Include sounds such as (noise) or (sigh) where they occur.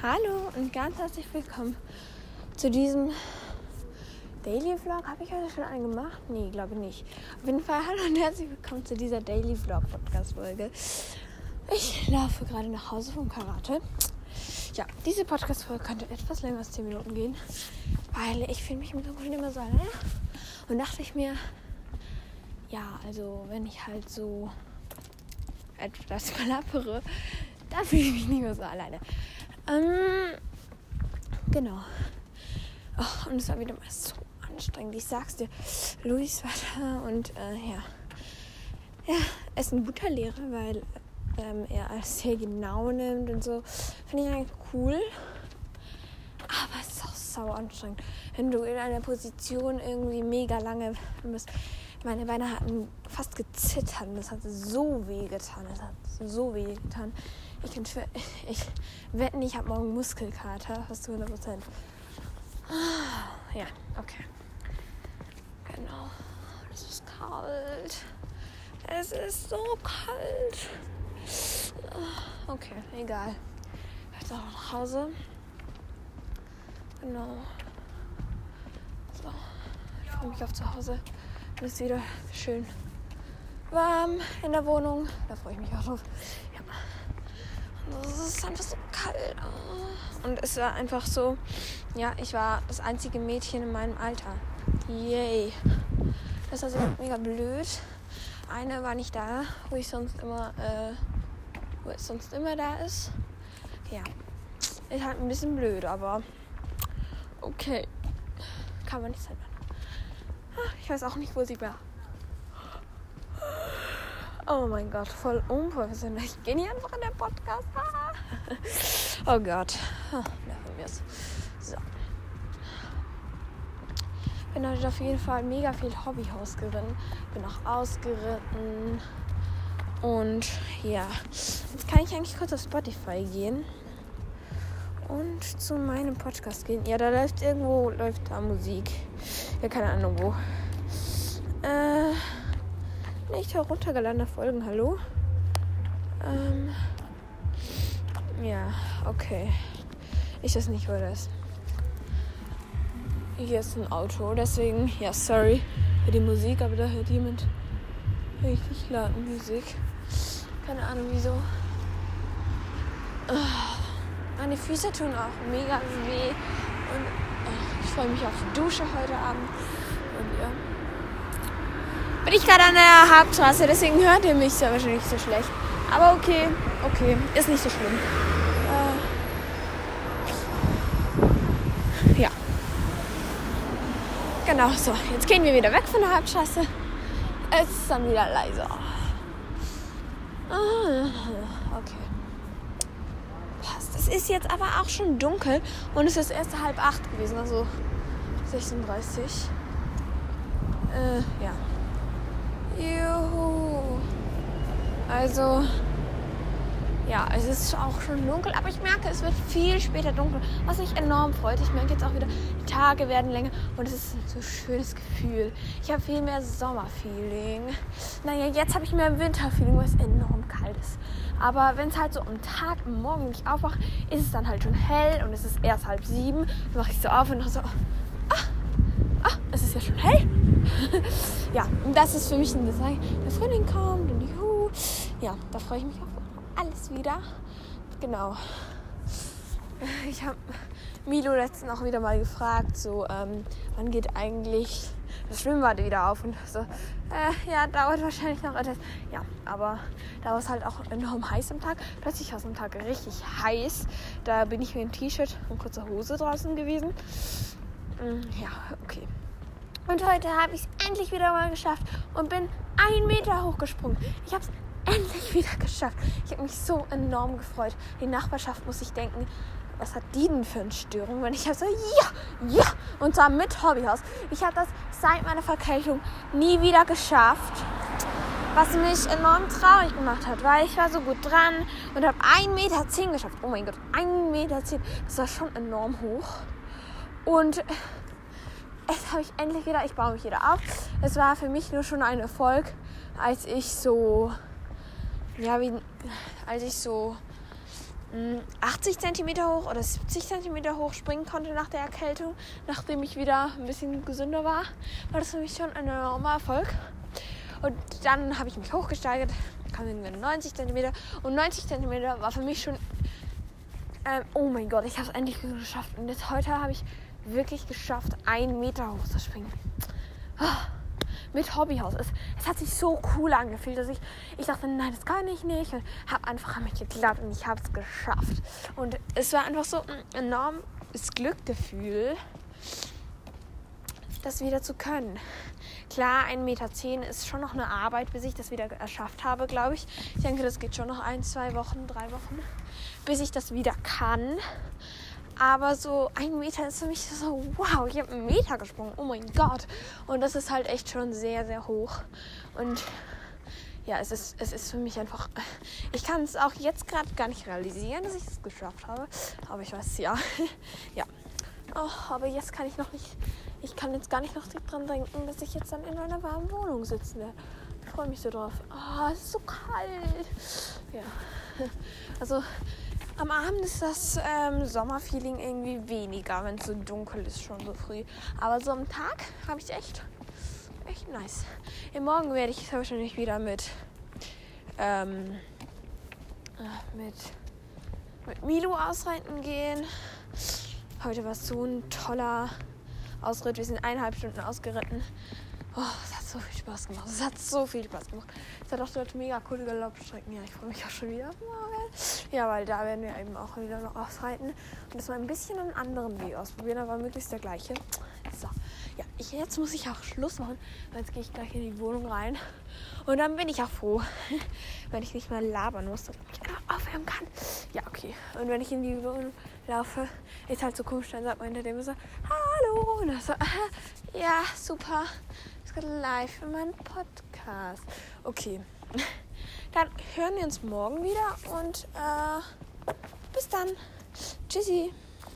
Hallo und ganz herzlich willkommen zu diesem Daily Vlog. Habe ich heute schon einen gemacht? Nee, glaube nicht. Auf jeden Fall (laughs) hallo und herzlich willkommen zu dieser Daily Vlog Podcast Folge. Ich laufe gerade nach Hause vom Karate. Ja, diese Podcast Folge könnte etwas länger als 10 Minuten gehen, weil ich fühle mich im Dunkeln immer so alleine. Und dachte ich mir, ja, also wenn ich halt so etwas (laughs) klappere, dann fühle ich mich nicht mehr so alleine. Ähm, genau. Oh, und es war wieder mal so anstrengend. Ich sag's dir. Luis war da und äh, ja. Ja, er ist ein guter Lehrer, weil ähm, er alles sehr genau nimmt und so. Finde ich eigentlich cool. Aber es ist auch sau anstrengend. Wenn du in einer Position irgendwie mega lange bist. Meine Beine hatten fast gezittert. Das hat so weh getan. Das hat so weh getan. Ich, kann für, (laughs) ich wetten, ich habe morgen Muskelkater, fast zu 100 Prozent. Ja, okay. Genau. Es ist kalt. Es ist so kalt. Okay, egal. Jetzt auch nach Hause. Genau. So. Ich freue mich auf zu Hause. Es ist wieder schön warm in der Wohnung. Da freue ich mich auch drauf. Ja. Es ist einfach so kalt. Und es war einfach so, ja, ich war das einzige Mädchen in meinem Alter. Yay. Das war so mega blöd. Eine war nicht da, wo ich sonst immer, äh, wo es sonst immer da ist. Ja. Ist halt ein bisschen blöd, aber okay. Kann man nicht selber. Ich weiß auch nicht, wo sie war. Oh mein Gott, voll unprofessionell. Ich gehe nicht einfach in den Podcast. (laughs) Oh Gott. Nerven wir es. So. Bin heute auf jeden Fall mega viel Hobbyhaus geritten. Bin auch ausgeritten. Und ja, jetzt kann ich eigentlich kurz auf Spotify gehen und zu meinem Podcast gehen. Ja, da läuft irgendwo läuft da Musik. Ja, keine Ahnung wo. Äh nicht heruntergeladene Folgen, hallo? Ähm, ja, okay. Ich weiß nicht, wo das. Hier ist ein Auto, deswegen, ja, sorry für die Musik, aber da hört jemand richtig laut Musik. Keine Ahnung wieso. Meine Füße tun auch mega weh und ich freue mich auf die Dusche heute Abend. Und ja bin ich gerade an der Hauptstraße, deswegen hört ihr mich sehr wahrscheinlich so schlecht. Aber okay, okay, ist nicht so schlimm. Äh, ja. Genau, so, jetzt gehen wir wieder weg von der Hauptstraße. Es ist dann wieder leiser. Ah, okay. Es ist jetzt aber auch schon dunkel und es ist erst halb acht gewesen, also 36. Äh, ja. Juhu. Also, ja, es ist auch schon dunkel, aber ich merke, es wird viel später dunkel, was mich enorm freut. Ich merke jetzt auch wieder, die Tage werden länger und es ist ein so schönes Gefühl. Ich habe viel mehr Sommerfeeling. Naja, jetzt habe ich mehr Winterfeeling, weil es enorm kalt ist. Aber wenn es halt so am Tag, am Morgen nicht aufwacht, ist es dann halt schon hell und es ist erst halb sieben. Dann mache ich so auf und dann so, ah, ah, es ist ja schon hell. (laughs) ja, und das ist für mich ein Design. Der Frühling kommt und juhu. Ja, da freue ich mich auf alles wieder. Genau. Ich habe Milo letztens auch wieder mal gefragt, so, ähm, wann geht eigentlich das Schwimmbad wieder auf? Und so, äh, ja, dauert wahrscheinlich noch etwas. Ja, aber da war es halt auch enorm heiß am Tag. Plötzlich war es am Tag richtig heiß. Da bin ich mit einem T-Shirt und kurzer Hose draußen gewesen. Mm, ja, okay. Und heute habe ich es endlich wieder mal geschafft und bin einen Meter hochgesprungen. Ich habe es endlich wieder geschafft. Ich habe mich so enorm gefreut. Die Nachbarschaft muss sich denken, was hat die denn für eine Störung? Wenn ich habe so, ja, ja, und zwar mit Hobbyhaus. Ich habe das seit meiner Verkältung nie wieder geschafft. Was mich enorm traurig gemacht hat, weil ich war so gut dran und habe 1,10 Meter zehn geschafft. Oh mein Gott, 1,10 Meter. Zehn. Das war schon enorm hoch. Und jetzt habe ich endlich wieder, ich baue mich wieder auf. Es war für mich nur schon ein Erfolg, als ich so, ja, wie, als ich so 80 cm hoch oder 70 cm hoch springen konnte nach der Erkältung, nachdem ich wieder ein bisschen gesünder war, war das für mich schon ein enormer Erfolg. Und dann habe ich mich hochgesteigert, kam irgendwann 90 cm und 90 cm war für mich schon, ähm, oh mein Gott, ich habe es endlich geschafft. Und jetzt heute habe ich wirklich geschafft, einen Meter hoch zu springen. Oh mit Hobbyhaus. Es, es hat sich so cool angefühlt, dass ich, ich dachte, nein, das kann ich nicht. Und habe einfach an mich geglaubt und ich habe es geschafft. Und es war einfach so ein enormes Glückgefühl, das wieder zu können. Klar, 1,10 Meter ist schon noch eine Arbeit, bis ich das wieder erschafft habe, glaube ich. Ich denke, das geht schon noch ein, zwei Wochen, drei Wochen, bis ich das wieder kann. Aber so ein Meter ist für mich so, wow, ich habe einen Meter gesprungen. Oh mein Gott. Und das ist halt echt schon sehr, sehr hoch. Und ja, es ist, es ist für mich einfach. Ich kann es auch jetzt gerade gar nicht realisieren, dass ich es geschafft habe. Aber ich weiß ja. (laughs) ja. Oh, aber jetzt kann ich noch nicht. Ich kann jetzt gar nicht noch dran denken, dass ich jetzt dann in einer warmen Wohnung sitzen werde. Ich freue mich so drauf. Oh, es ist so kalt. Ja. (laughs) Also am Abend ist das ähm, Sommerfeeling irgendwie weniger, wenn es so dunkel ist, schon so früh. Aber so am Tag habe ich echt, echt nice. Im Morgen werde ich wahrscheinlich wieder mit, ähm, äh, mit, mit Milo ausreiten gehen. Heute war es so ein toller Ausritt. Wir sind eineinhalb Stunden ausgeritten. Oh, es hat so viel Spaß gemacht. Es hat so viel Spaß gemacht. Es hat auch dort mega coole Galoppstrecken. Ja, ich freue mich auch schon wieder auf morgen. Ja, weil da werden wir eben auch wieder noch ausreiten. Und das mal ein bisschen einen anderen Weg ausprobieren, aber möglichst der gleiche. So, ja, ich, jetzt muss ich auch Schluss machen, weil jetzt gehe ich gleich in die Wohnung rein. Und dann bin ich auch froh, (laughs) wenn ich nicht mehr labern muss, einfach aufhören kann. Ja, okay. Und wenn ich in die Wohnung laufe, ist halt so komisch, dann sagt man hinter dem so, hallo. Und dann so, (laughs) ja, super live für meinen Podcast. Okay, (laughs) dann hören wir uns morgen wieder und äh, bis dann. Tschüssi.